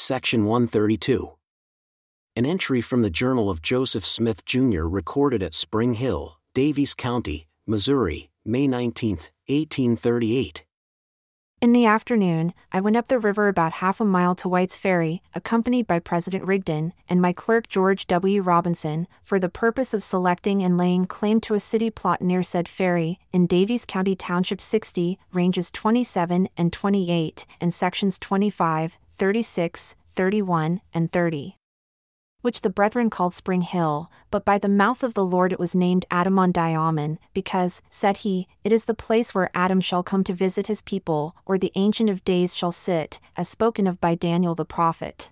Section 132. An entry from the Journal of Joseph Smith Jr. recorded at Spring Hill, Daviess County, Missouri, May 19, 1838. In the afternoon, I went up the river about half a mile to Wight's Ferry, accompanied by President Rigdon and my clerk George W. Robinson, for the purpose of selecting and laying claim to a city plot near said ferry, in Daviess County Township 60, ranges 27 and 28, and sections 25, 36, 31, and 30 which the brethren called Spring Hill, but by the mouth of the Lord it was named Adam-ondi-Ahman, because, said he, it is the place where Adam shall come to visit his people, or the Ancient of Days shall sit, as spoken of by Daniel the prophet.